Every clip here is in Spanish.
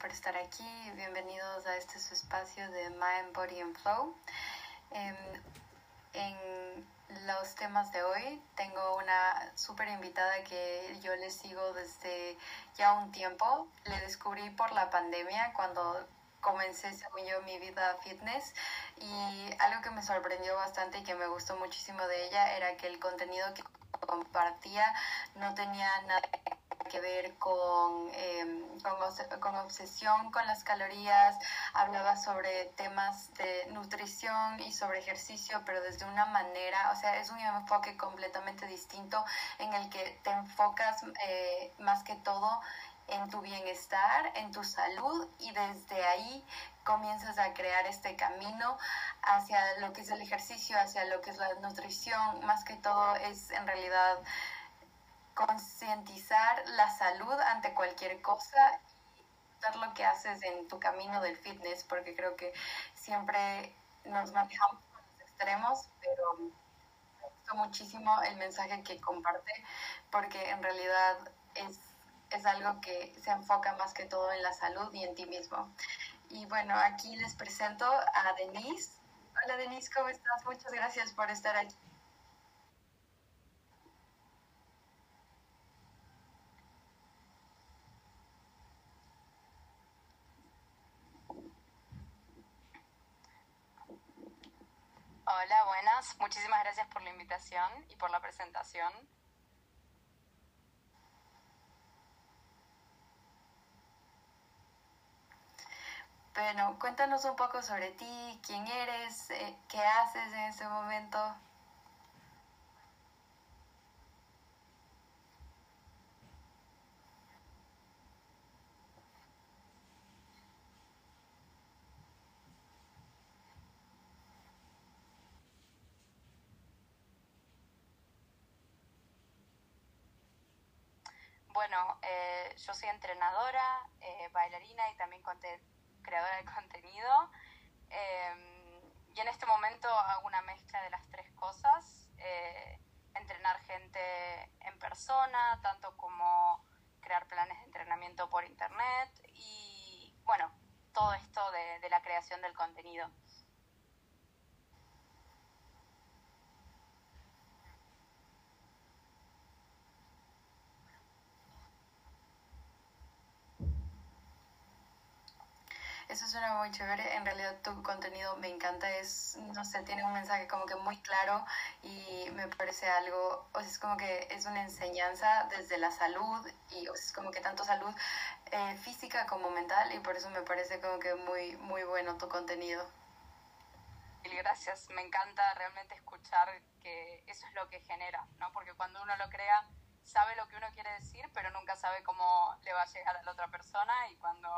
por estar aquí. Bienvenidos a este su espacio de Mind, Body and Flow. En los temas de hoy tengo una súper invitada que yo le sigo desde ya un tiempo. Le descubrí por la pandemia cuando comencé, según yo, mi vida fitness y algo que me sorprendió bastante y que me gustó muchísimo de ella era que el contenido que compartía no tenía nada que ver con, eh, con, con, obsesión con las calorías, hablaba sobre temas de nutrición y sobre ejercicio, pero desde una manera, o sea, es un enfoque completamente distinto en el que te enfocas eh, más que todo en tu bienestar, en tu salud y desde ahí comienzas a crear este camino hacia lo que es el ejercicio, hacia lo que es la nutrición, más que todo es en realidad concientizar la salud ante cualquier cosa y lo que haces en tu camino del fitness, porque creo que siempre nos manejamos con los extremos, pero me gustó muchísimo el mensaje que comparte, porque en realidad es, es algo que se enfoca más que todo en la salud y en ti mismo. Y bueno, aquí les presento a Denise. Hola Denise, ¿cómo estás? Muchas gracias por estar aquí. Hola, buenas. Muchísimas gracias por la invitación y por la presentación. Bueno, cuéntanos un poco sobre ti, quién eres, eh, qué haces en este momento. Bueno, eh, yo soy entrenadora, eh, bailarina y también creadora de contenido. Eh, y en este momento hago una mezcla de las tres cosas. entrenar gente en persona, tanto como crear planes de entrenamiento por internet y bueno, todo esto de, de la creación del contenido. Eso suena muy chévere. En realidad tu contenido me encanta. Es, no sé, tiene un mensaje como que muy claro y me parece algo, o sea, es como que es una enseñanza desde la salud y o sea, es como que tanto salud eh, física como mental y por eso me parece como que muy, muy bueno tu contenido. Gracias, me encanta realmente escuchar que eso es lo que genera, ¿no? Porque cuando uno lo crea, sabe lo que uno quiere decir, pero nunca sabe cómo le va a llegar a la otra persona y cuando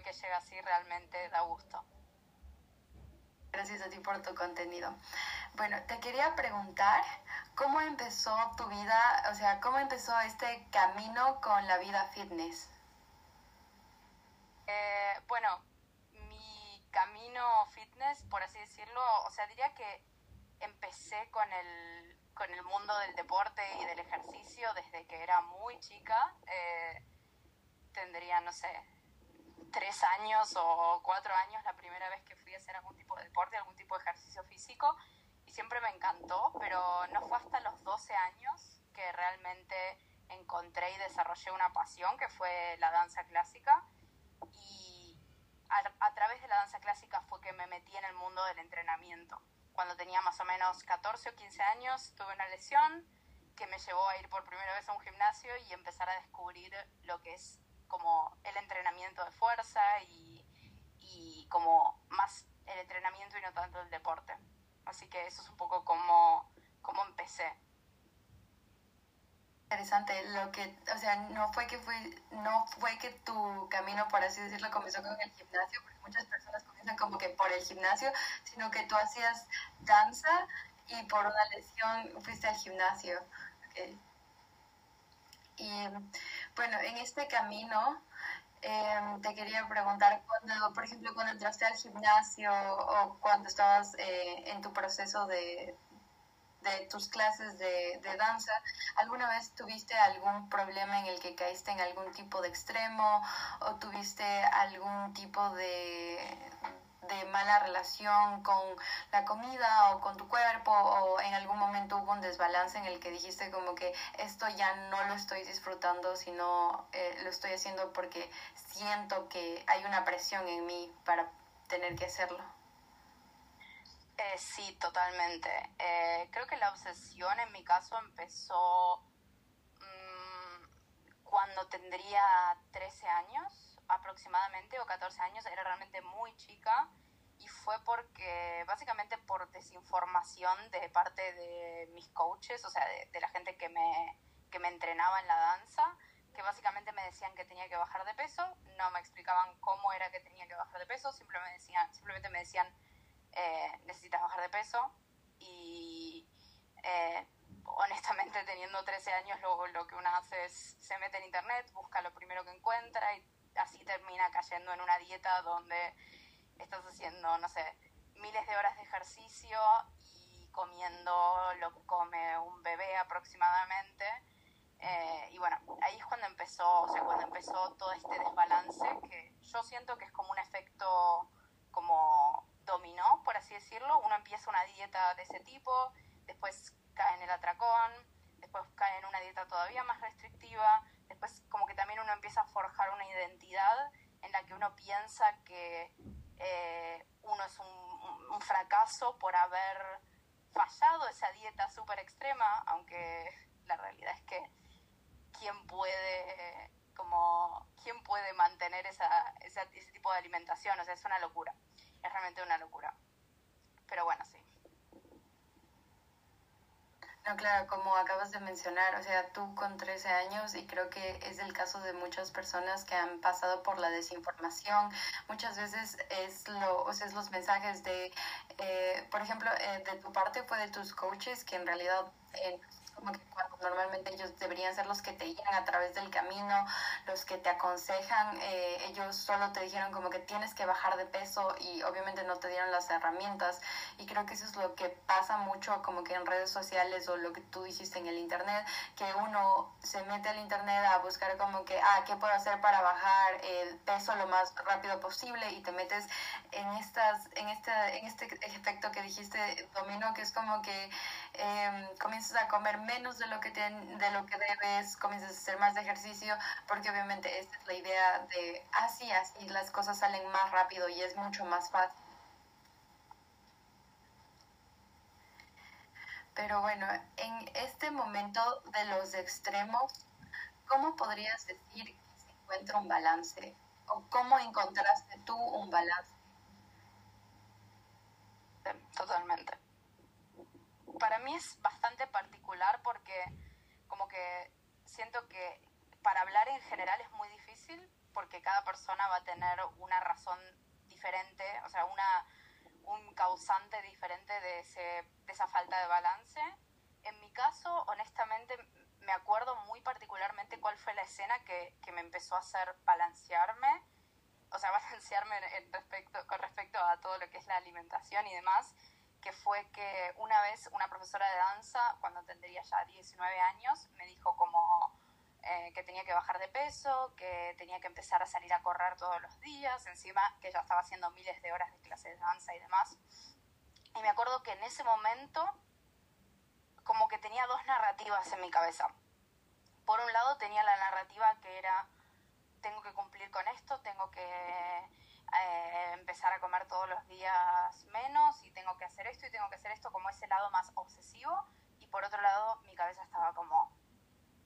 que llega así realmente da gusto. Gracias a ti por tu contenido. Bueno, te quería preguntar cómo empezó tu vida, o sea, cómo empezó este camino con la vida fitness. Eh, bueno, mi camino fitness, por así decirlo, o sea, diría que empecé con el, con el mundo del deporte y del ejercicio desde que era muy chica. Eh, tendría, no sé, tres años o cuatro años la primera vez que fui a hacer algún tipo de deporte, algún tipo de ejercicio físico y siempre me encantó, pero no fue hasta los 12 años que realmente encontré y desarrollé una pasión que fue la danza clásica y a, través de la danza clásica fue que me metí en el mundo del entrenamiento. Cuando tenía más o menos 14 o 15 años tuve una lesión que me llevó a ir por primera vez a un gimnasio y empezar a descubrir lo que es como el entrenamiento de fuerza y, y como más el entrenamiento y no tanto el deporte. Así que eso es un poco como, como empecé. Interesante, lo que, o sea, no fue que fue, no fue que tu camino, por así decirlo, comenzó con el gimnasio, porque muchas personas comienzan como que por el gimnasio, sino que tú hacías danza y por una lesión fuiste al gimnasio. Okay. Y bueno, en este camino eh, te quería preguntar, cuando, por ejemplo, cuando entraste al gimnasio o cuando estabas eh, en tu proceso de, de tus clases de, de, danza, ¿alguna vez tuviste algún problema en el que caíste en algún tipo de extremo o tuviste algún tipo de, de mala relación con la comida o con tu cuerpo o en algún momento hubo un desbalance en el que dijiste como que esto ya no lo estoy disfrutando, sino eh, lo estoy haciendo porque siento que hay una presión en mí para tener que hacerlo? Eh, sí, totalmente. Eh, creo que la obsesión en mi caso empezó mm, cuando tendría 13 años aproximadamente o 14 años, era realmente muy chica y fue porque básicamente por desinformación de parte de mis coaches, o sea, de, la gente que me, que me entrenaba en la danza, que básicamente me decían que tenía que bajar de peso, no me explicaban cómo era que tenía que bajar de peso, simplemente me decían, simplemente me decían eh, necesitas bajar de peso y eh, honestamente teniendo 13 años lo, lo que uno hace es se mete en internet, busca lo primero que encuentra y así termina cayendo en una dieta donde estás haciendo, no sé, miles de horas de ejercicio y comiendo lo que come un bebé aproximadamente. Eh, y bueno, ahí es cuando empezó, o sea, cuando empezó todo este desbalance, que yo siento que es como un efecto como dominó, por así decirlo. Uno empieza una dieta de ese tipo, después cae en el atracón, después cae en una dieta todavía más restrictiva, después como que también uno empieza a forjar una identidad en la que uno piensa que eh, uno es un, fracaso por haber fallado esa dieta súper extrema, aunque la realidad es que quién puede como quién puede mantener esa, ese tipo de alimentación, o sea, es una locura, es realmente una locura. Pero bueno, sí. No, claro, como acabas de mencionar, o sea, tú con 13 años y creo que es el caso de muchas personas que han pasado por la desinformación, muchas veces es lo, o sea, es los mensajes de, eh, por ejemplo, eh, de tu parte fue de tus coaches que en realidad eh, como que normalmente ellos deberían ser los que te guían a través del camino, los que te aconsejan, eh, ellos solo te dijeron como que tienes que bajar de peso y obviamente no te dieron las herramientas y creo que eso es lo que pasa mucho como que en redes sociales o lo que tú dijiste en el internet, que uno se mete al internet a buscar como que, ah, ¿qué puedo hacer para bajar el peso lo más rápido posible? Y te metes en estas, en este, en este efecto que dijiste, Domino, que es como que eh, comienzas a comer menos de lo que de lo que debes, comienzas a hacer más ejercicio, porque obviamente esta es la idea de así, así las cosas salen más rápido y es mucho más fácil. Pero bueno, en este momento de los extremos, ¿cómo podrías decir que se encuentra un balance? ¿O cómo encontraste tú un balance? Totalmente para mí es bastante particular porque como que siento que para hablar en general es muy difícil porque cada persona va a tener una razón diferente, o sea, una, un causante diferente de, ese, de esa falta de balance. En mi caso, honestamente, me acuerdo muy particularmente cuál fue la escena que, que me empezó a hacer balancearme, o sea, balancearme en respecto, con respecto a todo lo que es la alimentación y demás que fue que una vez una profesora de danza, cuando tendría ya 19 años, me dijo como eh, que tenía que bajar de peso, que tenía que empezar a salir a correr todos los días, encima que ella estaba haciendo miles de horas de clases de danza y demás. Y me acuerdo que en ese momento como que tenía dos narrativas en mi cabeza. Por un lado tenía la narrativa que era, tengo que cumplir con esto, tengo que eh, empezar a comer todos los días menos y tengo que hacer esto y tengo que hacer esto como ese lado más obsesivo y por otro lado mi cabeza estaba como,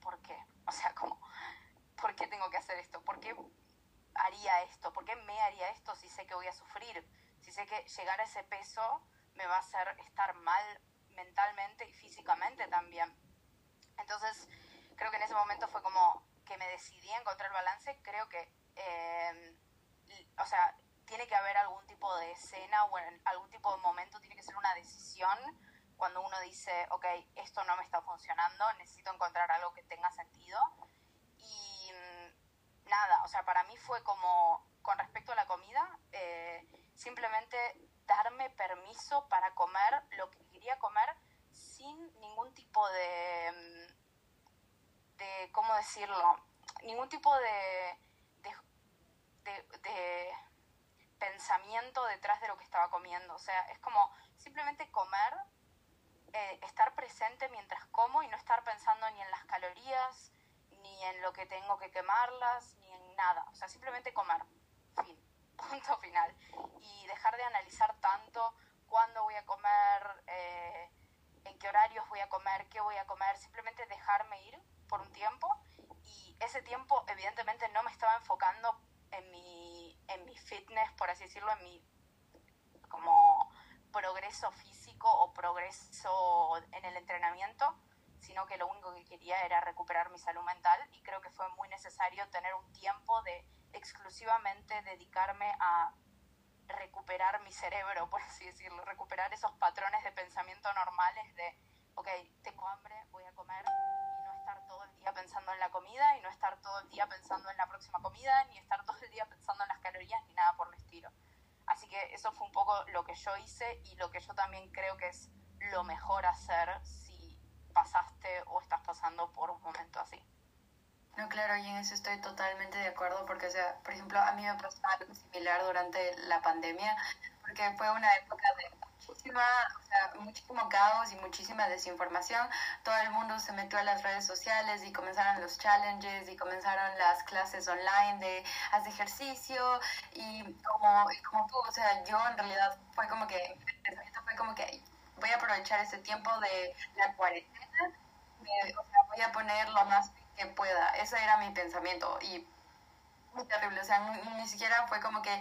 ¿por qué? O sea, como, ¿por qué tengo que hacer esto? ¿Por qué haría esto? ¿Por qué me haría esto si sé que voy a sufrir? Si sé que llegar a ese peso me va a hacer estar mal mentalmente y físicamente también. Entonces, creo que en ese momento fue como que me decidí a encontrar balance. Creo que eh, o sea, tiene que haber algún tipo de escena o en algún tipo de momento tiene que ser una decisión cuando uno dice, ok, esto no me está funcionando, necesito encontrar algo que tenga sentido. Y mm, nada, o sea, para mí fue como, con respecto a la comida, eh, simplemente darme permiso para comer lo que quería comer sin ningún tipo de, mm, de ¿cómo decirlo? Ningún tipo de, de, pensamiento detrás de lo que estaba comiendo. O sea, es como simplemente comer, eh, estar presente mientras como y no estar pensando ni en las calorías, ni en lo que tengo que quemarlas, ni en nada. O sea, simplemente comer. Fin. Punto final. Y dejar de analizar tanto cuándo voy a comer, eh, en qué horarios voy a comer, qué voy a comer. Simplemente dejarme ir por un tiempo. Y ese tiempo, evidentemente, no me estaba enfocando en mi, en mi fitness, por así decirlo, en mi como progreso físico o progreso en el entrenamiento, sino que lo único que quería era recuperar mi salud mental y creo que fue muy necesario tener un tiempo de exclusivamente dedicarme a recuperar mi cerebro, por así decirlo, recuperar esos patrones de pensamiento normales de, ok, tengo hambre, voy a comer día pensando en la comida y no estar todo el día pensando en la próxima comida, ni estar todo el día pensando en las calorías, ni nada por el estilo. Así que eso fue un poco lo que yo hice y lo que yo también creo que es lo mejor hacer pasaste o estás pasando por un momento así. No, claro, y en eso estoy totalmente de acuerdo, porque, o sea, por ejemplo, a mí me pasó algo similar durante la pandemia, porque fue una época de muchísima, o sea, muchísimo caos y muchísima desinformación. Todo el mundo se metió a las redes sociales y comenzaron los challenges y comenzaron las clases online de haz ejercicio y como, y como tú, o sea, yo en realidad fue como que, pensamiento fue como que voy a aprovechar ese tiempo de la cuarentena, o sea, voy a poner lo más que pueda. Ese era mi pensamiento y muy terrible, o sea, ni, siquiera fue como que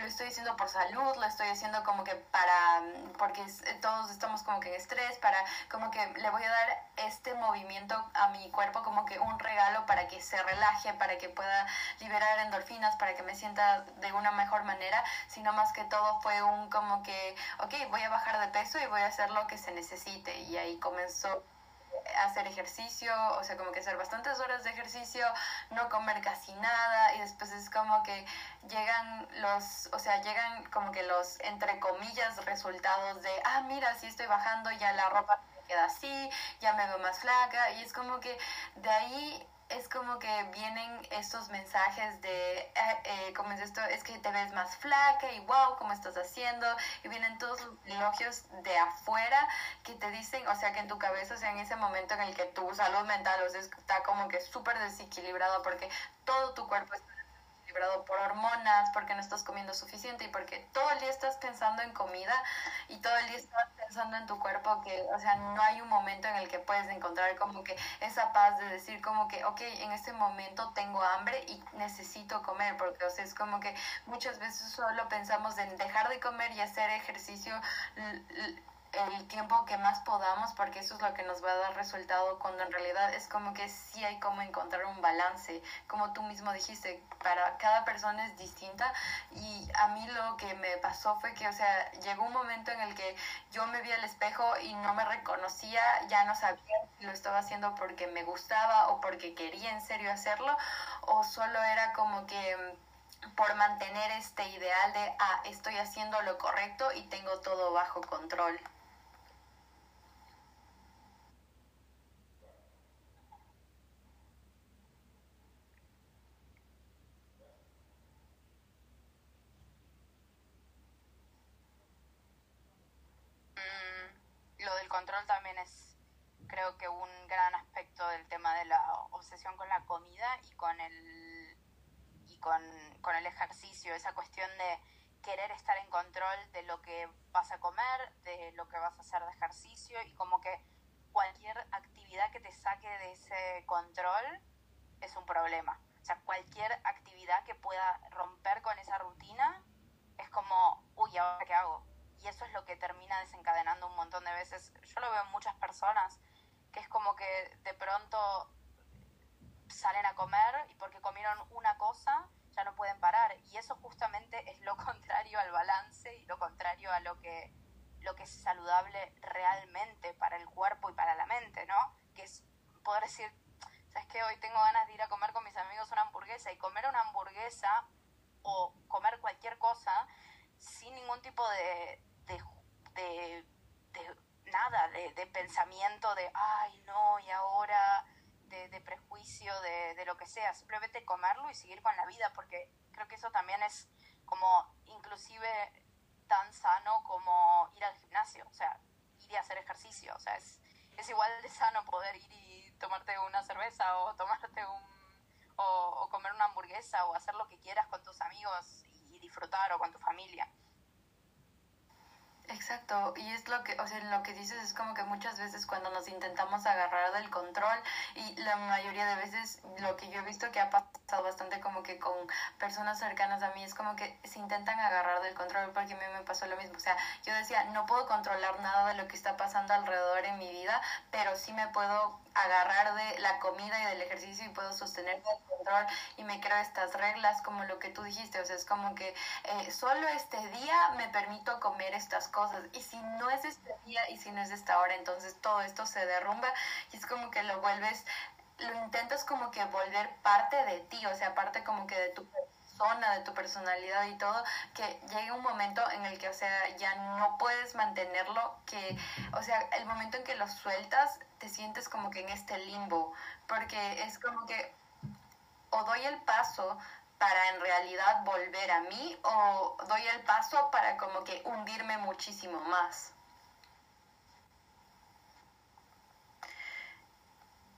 lo estoy haciendo por salud, lo estoy haciendo como que para, porque todos estamos como que en estrés, para como que le voy a dar este movimiento a mi cuerpo como que un regalo para que se relaje, para que pueda liberar endorfinas, para que me sienta de una mejor manera, sino más que todo fue un como que, ok, voy a bajar de peso y voy a hacer lo que se necesite. Y ahí comenzó hacer ejercicio, o sea, como que hacer bastantes horas de ejercicio, no comer casi nada y después es como que llegan los, o sea, llegan como que los, entre comillas, resultados de, ah, mira, sí estoy bajando, ya la ropa me queda así, ya me veo más flaca y es como que de ahí es como que vienen estos mensajes de, eh, eh, como es esto, es que te ves más flaca y wow, ¿cómo estás haciendo? Y vienen todos los elogios de afuera que te dicen, o sea, que en tu cabeza, o sea, en ese momento en el que tu salud mental, o sea, está como que súper desequilibrado porque todo tu cuerpo está por hormonas, porque no estás comiendo suficiente y porque todo el día estás pensando en comida y todo el día estás pensando en tu cuerpo que, o sea, no hay un momento en el que puedes encontrar como que esa paz de decir como que, ok, en este momento tengo hambre y necesito comer, porque, o sea, es como que muchas veces solo pensamos en dejar de comer y hacer ejercicio el tiempo que más podamos porque eso es lo que nos va a dar resultado cuando en realidad es como que sí hay como encontrar un balance como tú mismo dijiste para cada persona es distinta y a mí lo que me pasó fue que o sea llegó un momento en el que yo me vi al espejo y no me reconocía ya no sabía si lo estaba haciendo porque me gustaba o porque quería en serio hacerlo o solo era como que por mantener este ideal de, ah, estoy haciendo lo correcto y tengo todo bajo control. Control también es, creo que un gran aspecto del tema de la obsesión con la comida y con el, y con, con el ejercicio, esa cuestión de querer estar en control de lo que vas a comer, de lo que vas a hacer de ejercicio y como que cualquier actividad que te saque de ese control es un problema. O sea, cualquier actividad que pueda romper con esa rutina es como, uy, ¿ahora qué hago? Y eso es lo que termina desencadenando un montón de veces. Yo lo veo en muchas personas, que es como que de pronto salen a comer y porque comieron una cosa ya no pueden parar y eso justamente es lo contrario al balance y lo contrario a lo que lo que es saludable realmente para el cuerpo y para la mente, ¿no? Que es poder decir, ¿sabes qué? Hoy tengo ganas de ir a comer con mis amigos una hamburguesa y comer una hamburguesa o comer cualquier cosa sin ningún tipo de, de, nada de, pensamiento de, ay, no, y ahora, de, prejuicio, de, de, lo que sea, simplemente comerlo y seguir con la vida, porque creo que eso también es como inclusive tan sano como ir al gimnasio, o sea, ir y hacer ejercicio, o sea, es, es igual de sano poder ir y tomarte una cerveza o tomarte un, o, comer una hamburguesa o hacer lo que quieras con tus amigos y disfrutar o con tu familia. Exacto, y es lo que, o sea, lo que dices es como que muchas veces cuando nos intentamos agarrar del control y la mayoría de veces lo que yo he visto que ha pasado bastante como que con personas cercanas a mí es como que se intentan agarrar del control porque a mí me pasó lo mismo, o sea, yo decía, no puedo controlar nada de lo que está pasando alrededor en mi vida, pero sí me puedo agarrar de la comida y del ejercicio y puedo sostener el control y me creo estas reglas como lo que tú dijiste, o sea, es como que eh, solo este día me permito comer estas cosas y si no es este día y si no es esta hora, entonces todo esto se derrumba y es como que lo vuelves, lo intentas como que volver parte de ti, o sea, parte como que de tu persona, de tu personalidad y todo, que llegue un momento en el que, o sea, ya no puedes mantenerlo, que, o sea, el momento en que lo sueltas, te sientes como que en este limbo, porque es como que o doy el paso para en realidad volver a mí o doy el paso para como que hundirme muchísimo más.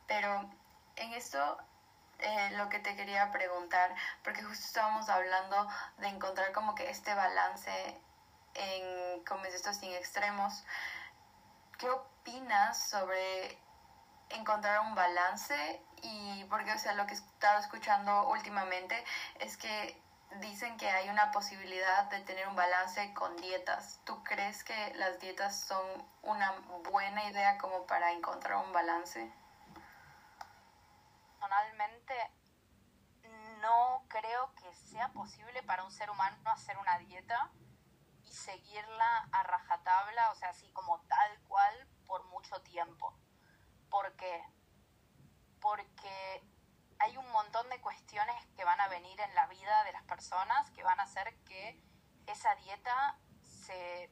Pero en esto eh, lo que te quería preguntar, porque justo estábamos hablando de encontrar como que este balance en, como es esto, sin extremos. ¿Qué opinas sobre encontrar un balance y porque o sea lo que he estado escuchando últimamente es que dicen que hay una posibilidad de tener un balance con dietas. ¿Tú crees que las dietas son una buena idea como para encontrar un balance? Personalmente no creo que sea posible para un ser humano hacer una dieta y seguirla a rajatabla, o sea, así como tal cual por mucho tiempo. ¿Por qué? Porque hay un montón de cuestiones que van a venir en la vida de las personas que van a hacer que esa dieta se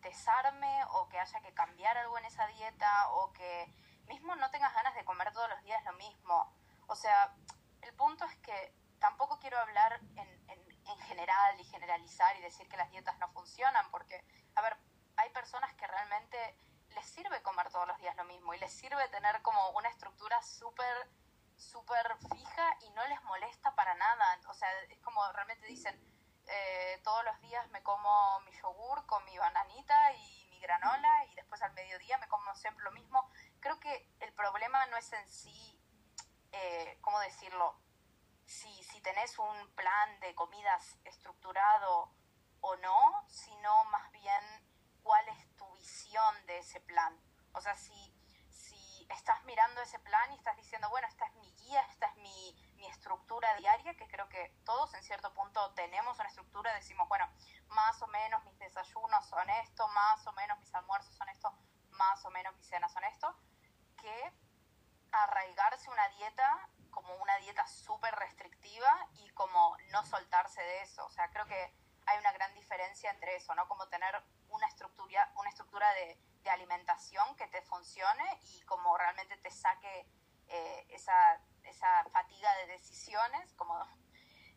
desarme o que haya que cambiar algo en esa dieta o que mismo no tengas ganas de comer todos los días lo mismo. O sea, el punto es que tampoco quiero hablar en, en, en general y generalizar y decir que las dietas no funcionan porque, a ver, hay personas que realmente les sirve comer todos los días lo mismo y les sirve tener como una estructura súper súper fija y no les molesta para nada. O sea, es como realmente dicen, eh, todos los días me como mi yogur con mi bananita y mi granola y después al mediodía me como siempre lo mismo. Creo que el problema no es en sí, eh, ¿cómo decirlo? Si, si tenés un plan de comidas estructurado o no, sino más bien cuál es tu visión de ese plan. O sea, si, si estás mirando ese plan y estás diciendo, bueno, esta es mi guía, esta es mi, mi estructura diaria, que creo que todos en cierto punto tenemos una estructura, decimos, bueno, más o menos mis desayunos son esto, más o menos mis almuerzos son esto, más o menos mis cenas son esto, que arraigarse una dieta como una dieta súper restrictiva y como no soltarse de eso. O sea, creo que hay una gran diferencia entre eso, ¿no? Como tener una estructura, una estructura de, alimentación que te funcione y como realmente te saque eh, esa, esa fatiga de decisiones, como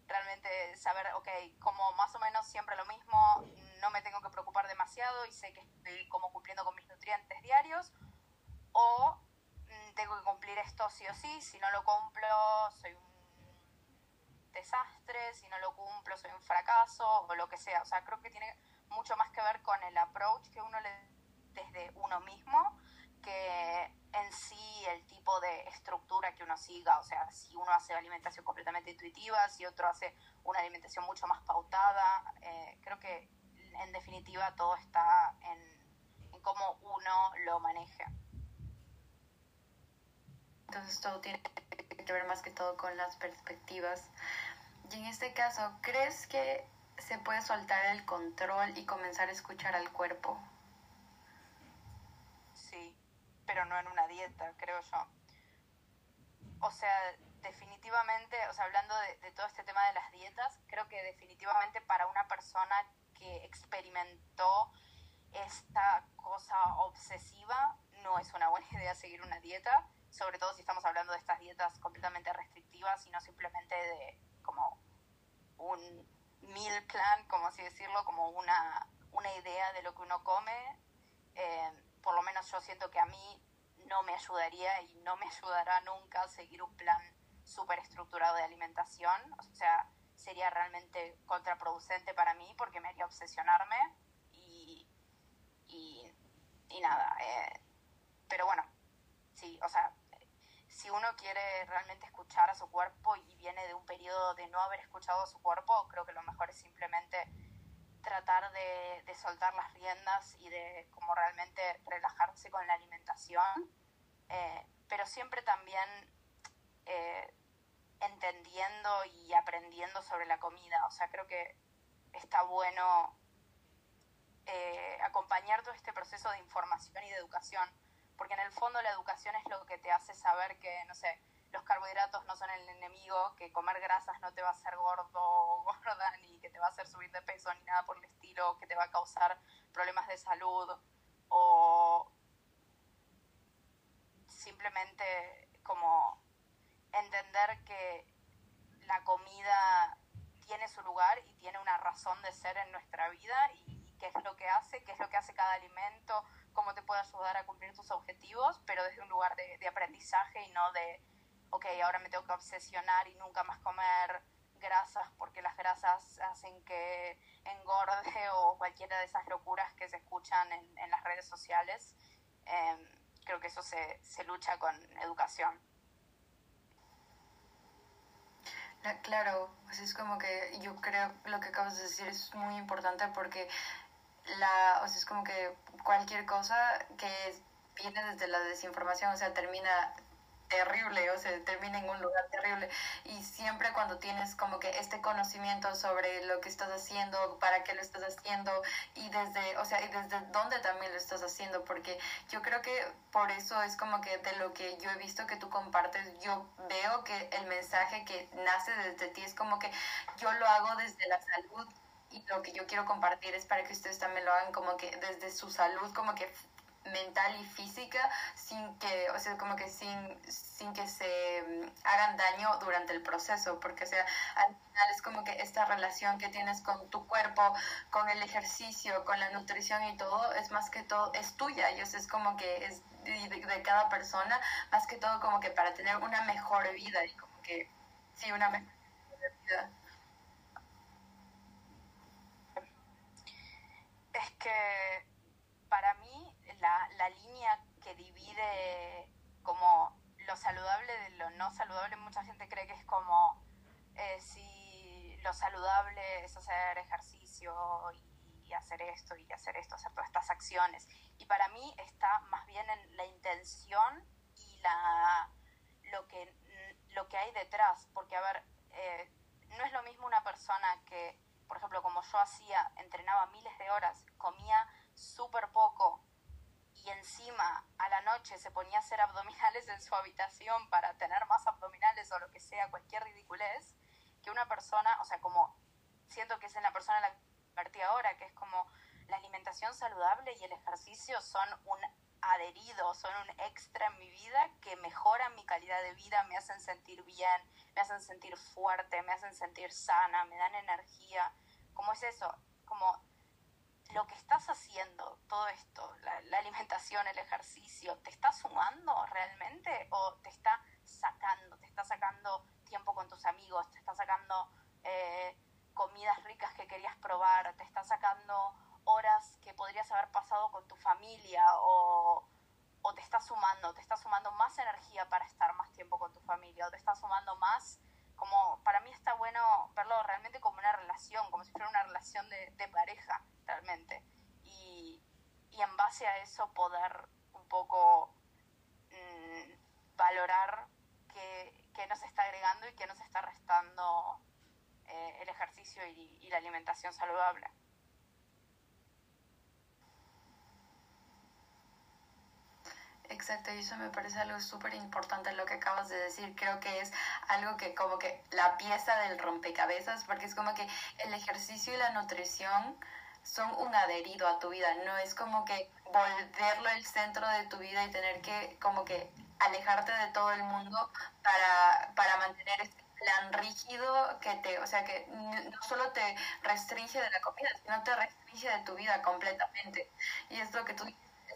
realmente saber, ok, como más o menos siempre lo mismo, no me tengo que preocupar demasiado y sé que estoy como cumpliendo con mis nutrientes diarios, o tengo que cumplir esto sí o sí, si no lo cumplo soy un desastre, si no lo cumplo soy un fracaso o lo que sea. O sea, creo que tiene mucho más que ver con el approach que uno le desde uno mismo que en sí el tipo de estructura que uno siga. O sea, si uno hace alimentación completamente intuitiva, si otro hace una alimentación mucho más pautada. Eh, creo que en definitiva todo está en, en cómo uno lo maneje. Entonces todo tiene que ver más que todo con las perspectivas. Y en este caso, ¿crees que se puede soltar el control y comenzar a escuchar al cuerpo? Sí, pero no en una dieta, creo yo. O sea, definitivamente, o sea, hablando de, de todo este tema de las dietas, creo que definitivamente para una persona que experimentó esta cosa obsesiva no es una buena idea seguir una dieta, sobre todo si estamos hablando de estas dietas completamente restrictivas y no simplemente de como un meal plan, como así decirlo, como una, una idea de lo que uno come. Eh, por lo menos yo siento que a mí no me ayudaría y no me ayudará nunca seguir un plan súper estructurado de alimentación. O sea, sería realmente contraproducente para mí porque me haría obsesionarme y, y, nada. Eh, pero bueno, sí, o sea, si uno quiere realmente escuchar a su cuerpo y viene de un periodo de no haber escuchado a su cuerpo, creo que lo mejor es simplemente tratar de, soltar las riendas y de como realmente relajarse con la alimentación, eh, pero siempre también eh, entendiendo y aprendiendo sobre la comida. O sea, creo que está bueno eh, acompañar todo este proceso de información y de educación, porque en el fondo la educación es lo que te hace saber que, no sé, los carbohidratos no son el enemigo, que comer grasas no te va a hacer gordo o gorda, ni que te va a hacer subir de peso, ni nada por el estilo, que te va a causar problemas de salud, o simplemente como entender que la comida tiene su lugar y tiene una razón de ser en nuestra vida y, qué es lo que hace, qué es lo que hace cada alimento, puede ayudar a cumplir tus objetivos, pero desde un lugar de, de aprendizaje y no de, ok, ahora me tengo que obsesionar y nunca más comer grasas porque las grasas hacen que engorde o cualquiera de esas locuras que se escuchan en, en las redes sociales. Eh, creo que eso se, se lucha con educación. Claro, pues es como que yo creo lo que acabas de decir es muy importante porque la, o sea, es como que cualquier cosa que viene desde la desinformación, o sea, termina terrible, o sea, termina en un lugar terrible. Y siempre cuando tienes como que este conocimiento sobre lo que estás haciendo, para qué lo estás haciendo y desde, o sea, y desde dónde también lo estás haciendo, porque yo creo que por eso es como que de lo que yo he visto que tú compartes, yo veo que el mensaje que nace desde ti es como que yo lo hago desde la salud y lo que yo quiero compartir es para que ustedes también lo hagan como que desde su salud, como que mental y física sin que, o sea, como que sin, sin que se mm, hagan daño durante el proceso, porque, o sea, al final es como que esta relación que tienes con tu cuerpo, con el ejercicio, con la nutrición y todo, es más que todo, es tuya, y es como que es de, de, cada persona, más que todo como que para tener una mejor vida, y como que, sí, una mejor vida. Es que para mí la, la línea que divide como lo saludable de lo no saludable, mucha gente cree que es como eh, si lo saludable es hacer ejercicio y hacer esto y hacer esto, hacer todas estas acciones. Y para mí está más bien en la intención y la, lo, que, lo que hay detrás. Porque, a ver, eh, no es lo mismo una persona que, por ejemplo, como yo hacía, entrenaba miles de horas, comía súper poco, y encima a la noche se ponía a hacer abdominales en su habitación para tener más abdominales o lo que sea, cualquier ridiculez, que una persona, o sea, como siento que es en la persona la que partí ahora, que es como la alimentación saludable y el ejercicio son un adherido, son un extra en mi vida que mejoran mi calidad de vida, me hacen sentir bien, me hacen sentir fuerte, me hacen sentir sana, me dan energía. ¿Cómo es eso? Como lo que estás haciendo, todo esto, la, alimentación, el ejercicio, ¿te está sumando realmente o te está sacando? ¿Te está sacando tiempo con tus amigos? ¿Te está sacando eh, comidas ricas que querías probar? ¿Te está sacando horas que podrías haber pasado con tu familia? ¿O, o te está sumando? ¿Te está sumando más energía para estar más tiempo con tu familia? ¿O te está sumando más como para mí está bueno verlo realmente como una relación, como si fuera una relación de, de pareja, realmente. Y, y, en base a eso poder un poco mmm, valorar qué, qué, nos está agregando y qué nos está restando eh, el ejercicio y, y la alimentación saludable. Exacto, y eso me parece algo súper importante lo que acabas de decir. Creo que es algo que como que la pieza del rompecabezas, porque es como que el ejercicio y la nutrición son un adherido a tu vida, no es como que volverlo el centro de tu vida y tener que como que alejarte de todo el mundo para, para mantener este plan rígido que te, o sea, que no solo te restringe de la comida, sino te restringe de tu vida completamente. Y es lo que tú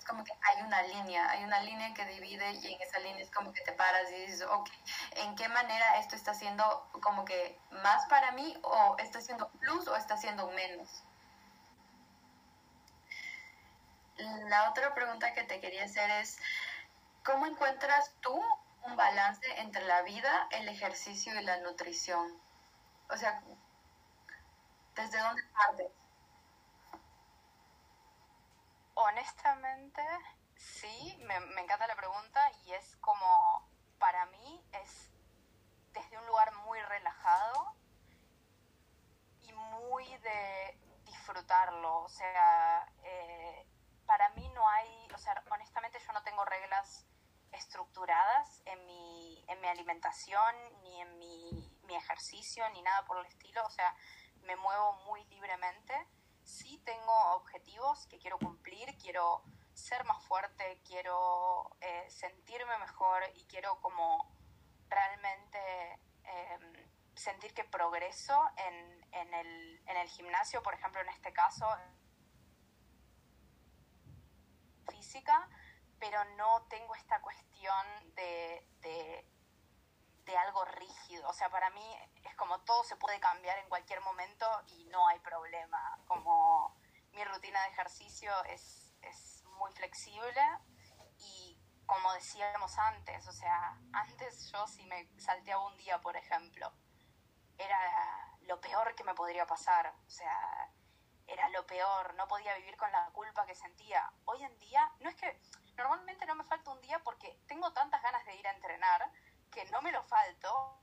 como que hay una línea, hay una línea que divide y en esa línea es como que te paras y dices, ok, ¿en qué manera esto está siendo como que más para mí o está siendo plus o está siendo menos? La otra pregunta que te quería hacer es, ¿cómo encuentras tú un balance entre la vida, el ejercicio y la nutrición? O sea, ¿desde dónde partes? Honestamente, sí, me, encanta la pregunta y es como, para mí, es desde un lugar muy relajado y muy de disfrutarlo. O sea, eh, para mí no hay, o sea, honestamente yo no tengo reglas estructuradas en mi, en mi alimentación, ni en mi, mi ejercicio, ni nada por el estilo. O sea, me muevo muy libremente. Sí tengo objetivos que quiero cumplir, quiero ser más fuerte, quiero eh, sentirme mejor y quiero como realmente eh, sentir que progreso en, en, el, en el gimnasio, por ejemplo, en este caso, física, pero no tengo esta cuestión de, algo rígido. O sea, para mí es como todo se puede cambiar en cualquier momento y no hay problema. Como mi rutina de ejercicio es, es muy flexible y como decíamos antes, o sea, antes yo si me salteaba un día, por ejemplo, era lo peor que me podría pasar. O sea, era lo peor, no podía vivir con la culpa que sentía. Hoy en día, no es que normalmente no me falta un día porque tengo tantas ganas de ir a entrenar que no me lo falto,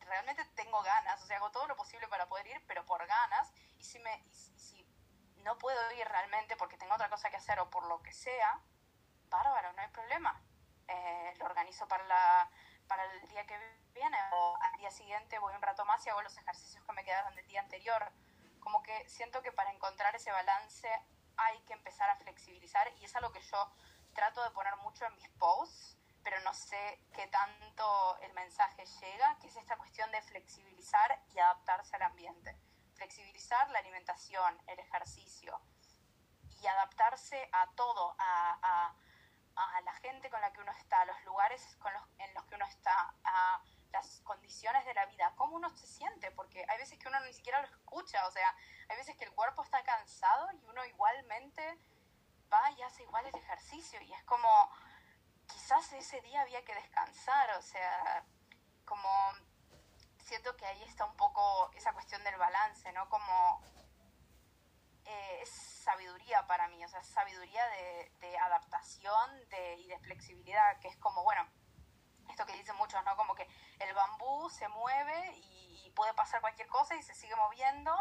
realmente tengo ganas, o sea, hago todo lo posible para poder ir, pero por ganas, y si, me, si no puedo ir realmente porque tengo otra cosa que hacer o por lo que sea, bárbaro, no hay problema. Eh, lo organizo para, la, para el día que viene o al día siguiente voy un rato más y hago los ejercicios que me quedaron del día anterior como que siento que para encontrar ese balance hay que empezar a flexibilizar y es algo que yo trato de poner mucho en mis posts, pero no sé qué tanto el mensaje llega, que es esta cuestión de flexibilizar y adaptarse al ambiente. Flexibilizar la alimentación, el ejercicio y adaptarse a todo, a, a, a la gente con la que uno está, a los lugares con los, en los que uno está, a las condiciones de la vida, cómo uno se siente, porque hay veces que uno ni siquiera lo escucha, o sea, hay veces que el cuerpo está cansado y uno igualmente va y hace igual el ejercicio y es como, quizás ese día había que descansar, o sea, como siento que ahí está un poco esa cuestión del balance, ¿no? Como eh, es sabiduría para mí, o sea, sabiduría de, adaptación y de flexibilidad, que es como, bueno, esto que dicen muchos, ¿no? Como que el bambú se mueve y, puede pasar cualquier cosa y se sigue moviendo,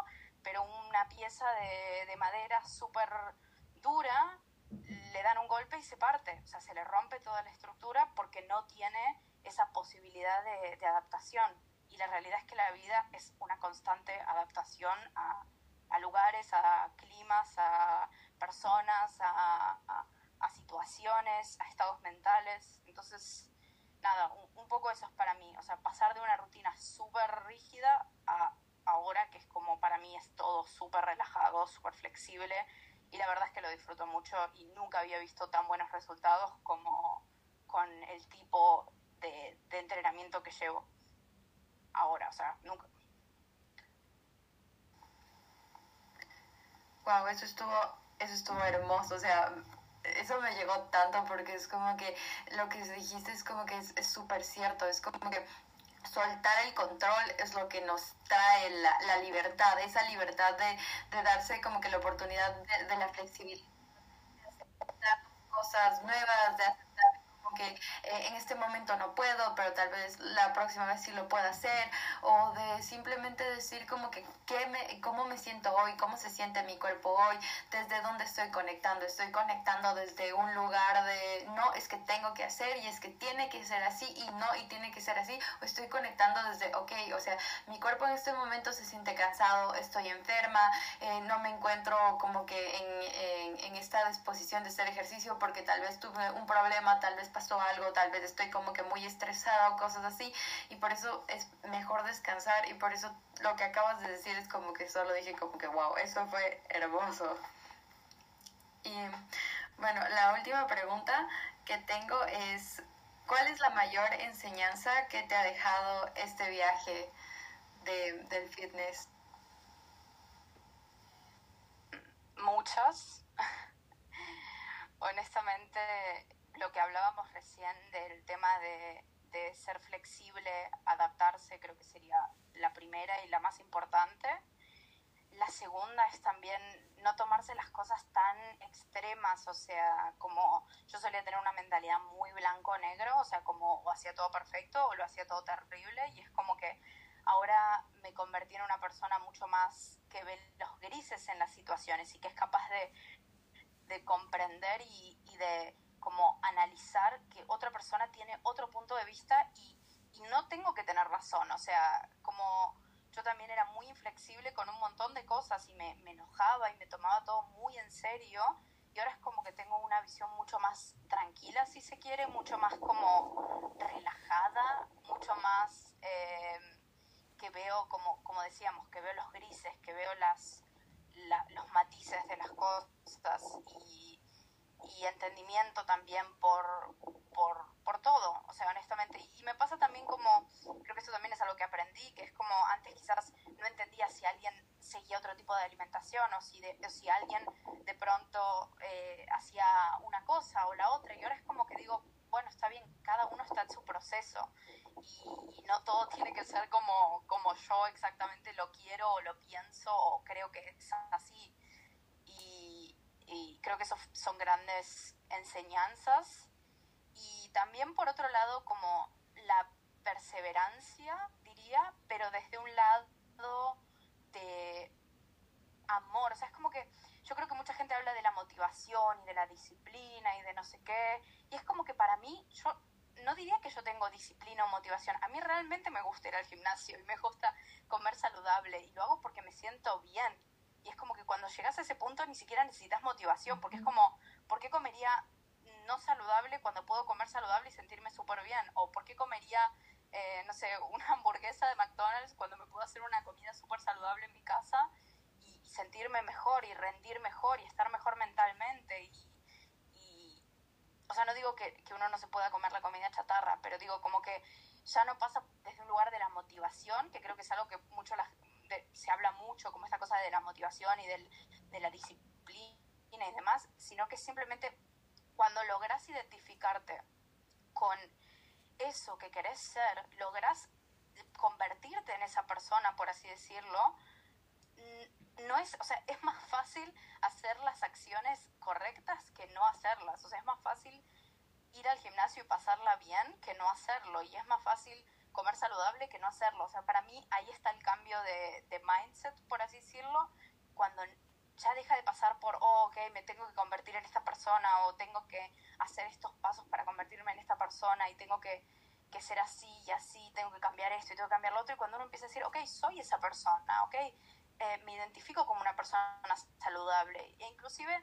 pero una pieza de, de madera súper dura le dan un golpe y se parte, o sea, se le rompe toda la estructura porque no tiene esa posibilidad de, adaptación. Y la realidad es que la vida es una constante adaptación a, lugares, a climas, a personas, a, situaciones, a estados mentales. Entonces, nada, un, poco eso es para mí, o sea, pasar de una rutina súper rígida a ahora que es como para mí es todo súper relajado, súper flexible y la verdad es que lo disfruto mucho y nunca había visto tan buenos resultados como con el tipo de, de entrenamiento que llevo ahora, o sea, nunca. Wow, eso estuvo, eso estuvo hermoso, o sea, eso me llegó tanto porque es como que lo que dijiste es como que es súper cierto, es como que soltar el control es lo que nos trae la, la libertad, esa libertad de, de, darse como que la oportunidad de, de la flexibilidad, de aceptar cosas nuevas, de como que eh, en este momento no puedo, pero tal vez la próxima vez sí lo pueda hacer, o de simplemente decir como que ¿qué me, cómo me siento hoy, cómo se siente mi cuerpo hoy, desde dónde estoy conectando, estoy conectando desde un lugar de no, es que tengo que hacer y es que tiene que ser así y no, y tiene que ser así, o estoy conectando desde, ok, o sea, mi cuerpo en este momento se siente cansado, estoy enferma, eh, no me encuentro como que en, en, en esta disposición de hacer ejercicio porque tal vez tuve un problema, tal vez pasó algo, tal vez estoy como que muy estresada o cosas así, y por eso es mejor descansar y por eso lo que acabas de decir es como que solo dije como que wow, eso fue hermoso. Y bueno, la última pregunta que tengo es, ¿cuál es la mayor enseñanza que te ha dejado este viaje de, del fitness? Muchas. Honestamente, lo que hablábamos recién del tema de, de ser flexible, adaptarse, creo que sería la primera y la más importante. La segunda es también no tomarse las cosas tan extremas, o sea, como yo solía tener una mentalidad muy blanco-negro, o sea, como o hacía todo perfecto o lo hacía todo terrible, y es como que ahora me convertí en una persona mucho más que ve los grises en las situaciones y que es capaz de, de comprender y, y de como analizar que otra persona tiene otro punto de vista y, y no tengo que tener razón, o sea, como yo también era muy inflexible con un montón de cosas y me, me, enojaba y me tomaba todo muy en serio y ahora es como que tengo una visión mucho más tranquila, si se quiere, mucho más como relajada, mucho más eh, que veo, como, como decíamos, que veo los grises, que veo las, la, los matices de las cosas y, y entendimiento también por, por, por, todo, o sea, honestamente. Y me pasa también como, creo que eso también es algo que aprendí, que es como antes quizás no entendía si alguien seguía otro tipo de alimentación o si, de, o si alguien de pronto eh, hacía una cosa o la otra. Y ahora es como que digo, bueno, está bien, cada uno está en su proceso y, no todo tiene que ser como, como yo exactamente lo quiero o lo pienso o creo que es así. Y, creo que eso son grandes enseñanzas. Y también por otro lado como la perseverancia diría pero desde un lado de amor. O sea es como que yo creo que mucha gente habla de la motivación y de la disciplina y de no sé qué y es como que para mí yo no diría que yo tengo disciplina o motivación. A mí realmente me gusta ir al gimnasio y me gusta comer saludable y lo hago porque me siento bien y es como que cuando llegas a ese punto ni siquiera necesitas motivación, porque es como, ¿por qué comería no saludable cuando puedo comer saludable y sentirme súper bien? ¿O por qué comería, eh, no sé, una hamburguesa de McDonald's cuando me puedo hacer una comida súper saludable en mi casa y, sentirme mejor y rendir mejor y estar mejor mentalmente? Y, y o sea, no digo que, que uno no se pueda comer la comida chatarra, pero digo como que ya no pasa desde un lugar de la motivación, que creo que es algo que mucho la, se habla mucho como esta cosa de la motivación y del, de la disciplina y demás, sino que simplemente cuando logras identificarte con eso que querés ser, logras convertirte en esa persona, por así decirlo, no es, o sea, es más fácil hacer las acciones correctas que no hacerlas. O sea, es más fácil ir al gimnasio y pasarla bien que no hacerlo. Y es más fácil comer saludable que no hacerlo. O sea, para mí ahí está el cambio de, de mindset, por así decirlo, cuando ya deja de pasar por, oh, ok, me tengo que convertir en esta persona o tengo que hacer estos pasos para convertirme en esta persona y tengo que, que ser así y así, tengo que cambiar esto y tengo que cambiar lo otro. Y cuando uno empieza a decir, ok, soy esa persona, ok, eh, me identifico como una persona saludable. E inclusive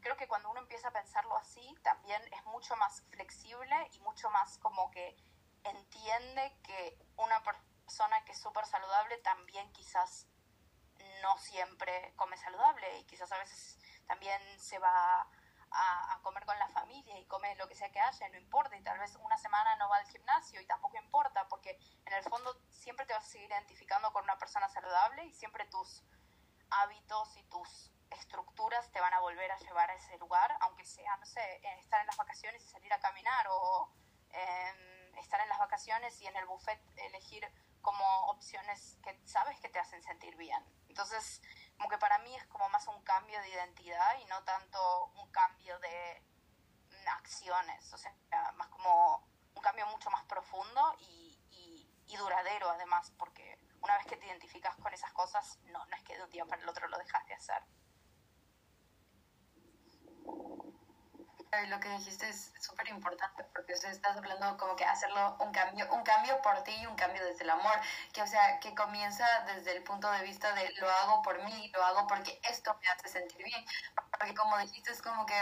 creo que cuando uno empieza a pensarlo así, también es mucho más flexible y mucho más como que entiende que una persona que es súper saludable también quizás no siempre come saludable y quizás a veces también se va a, comer con la familia y come lo que sea que haya, no importa, y tal vez una semana no va al gimnasio y tampoco importa, porque en el fondo siempre te vas a seguir identificando con una persona saludable y siempre tus hábitos y tus estructuras te van a volver a llevar a ese lugar, aunque sea, no sé, estar en las vacaciones y salir a caminar o... Eh, estar en las vacaciones y en el buffet elegir como opciones que sabes que te hacen sentir bien. Entonces, como que para mí es como más un cambio de identidad y no tanto un cambio de acciones, o sea, más como un cambio mucho más profundo y, duradero además, porque una vez que te identificas con esas cosas, no, no es que de un día para el otro lo dejas de hacer. lo que dijiste es súper importante porque usted estás hablando como que hacerlo un cambio, un cambio por ti y un cambio desde el amor, que o sea, que comienza desde el punto de vista de lo hago por mí, lo hago porque esto me hace sentir bien, porque como dijiste es como que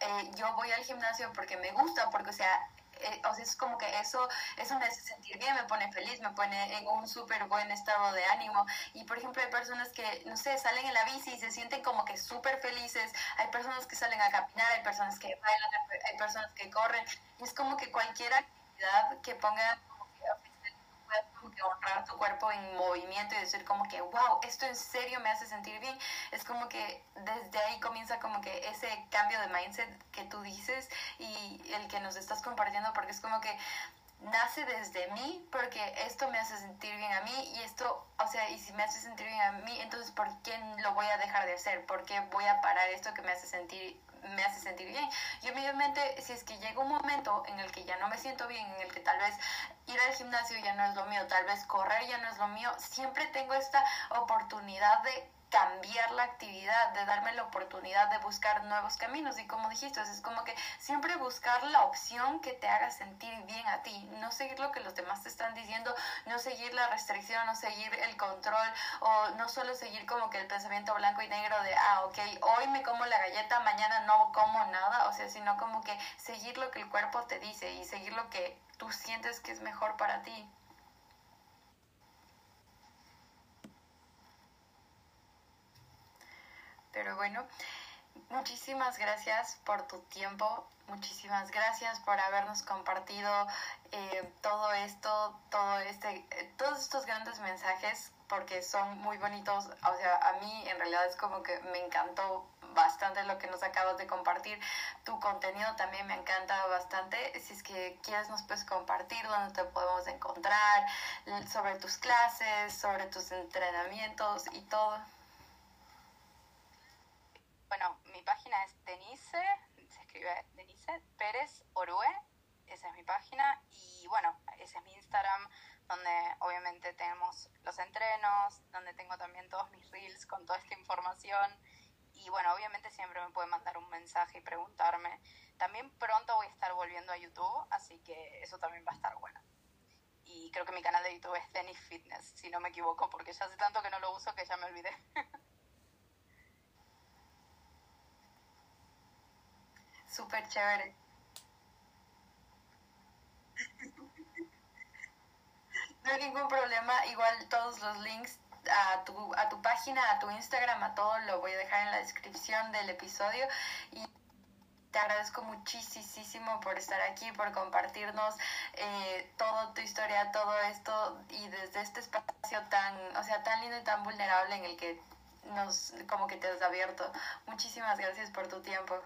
eh, yo voy al gimnasio porque me gusta, porque o sea, eh, o sea, es como que eso, eso me hace sentir bien, me pone feliz, me pone en un súper buen estado de ánimo. Y por ejemplo, hay personas que, no sé, salen en la bici y se sienten como que súper felices, hay personas que salen a caminar, hay personas que bailan, hay personas que corren, y es como que cualquier actividad que ponga como que honrar tu cuerpo en movimiento y decir como que, wow, esto en serio me hace sentir bien. Es como que desde ahí comienza como que ese cambio de mindset que tú dices y el que nos estás compartiendo porque es como que nace desde mí porque esto me hace sentir bien a mí y esto, o sea, y si me hace sentir bien a mí, entonces ¿por qué lo voy a dejar de hacer? ¿Por qué voy a parar esto que me hace sentir me hace sentir bien. Y obviamente, si es que llega un momento en el que ya no me siento bien, en el que tal vez ir al gimnasio ya no es lo mío, tal vez correr ya no es lo mío, siempre tengo esta oportunidad de cambiar la actividad, de darme la oportunidad de buscar nuevos caminos. Y como dijiste, es como que siempre buscar la opción que te haga sentir bien a ti, no seguir lo que los demás te están diciendo, no seguir la restricción, no seguir el control o no solo seguir como que el pensamiento blanco y negro de, ah, ok, hoy me como la galleta, mañana no como nada, o sea, sino como que seguir lo que el cuerpo te dice y seguir lo que tú sientes que es mejor para ti. Pero bueno, muchísimas gracias por tu tiempo, muchísimas gracias por habernos compartido eh, todo esto, todo este, eh, todos estos grandes mensajes porque son muy bonitos. O sea, a mí en realidad es como que me encantó bastante lo que nos acabas de compartir. Tu contenido también me encanta bastante. Si es que quieres nos puedes compartir dónde te podemos encontrar, sobre tus clases, sobre tus entrenamientos y todo. Bueno, mi página es Denise, se escribe Denise Pérez Orue, esa es mi página y bueno, ese es mi Instagram donde obviamente tenemos los entrenos, donde tengo también todos mis reels con toda esta información y bueno, obviamente siempre me pueden mandar un mensaje y preguntarme. También pronto voy a estar volviendo a YouTube, así que eso también va a estar bueno. Y creo que mi canal de YouTube es Dennis Fitness, si no me equivoco, porque ya hace tanto que no lo uso que ya me olvidé. súper chévere. No hay ningún problema, igual todos los links a tu, a tu página, a tu Instagram, a todo lo voy a dejar en la descripción del episodio y te agradezco muchísimo por estar aquí, por compartirnos eh, toda tu historia, todo esto y desde este espacio tan, o sea, tan lindo y tan vulnerable en el que nos, como que te has abierto. Muchísimas gracias por tu tiempo.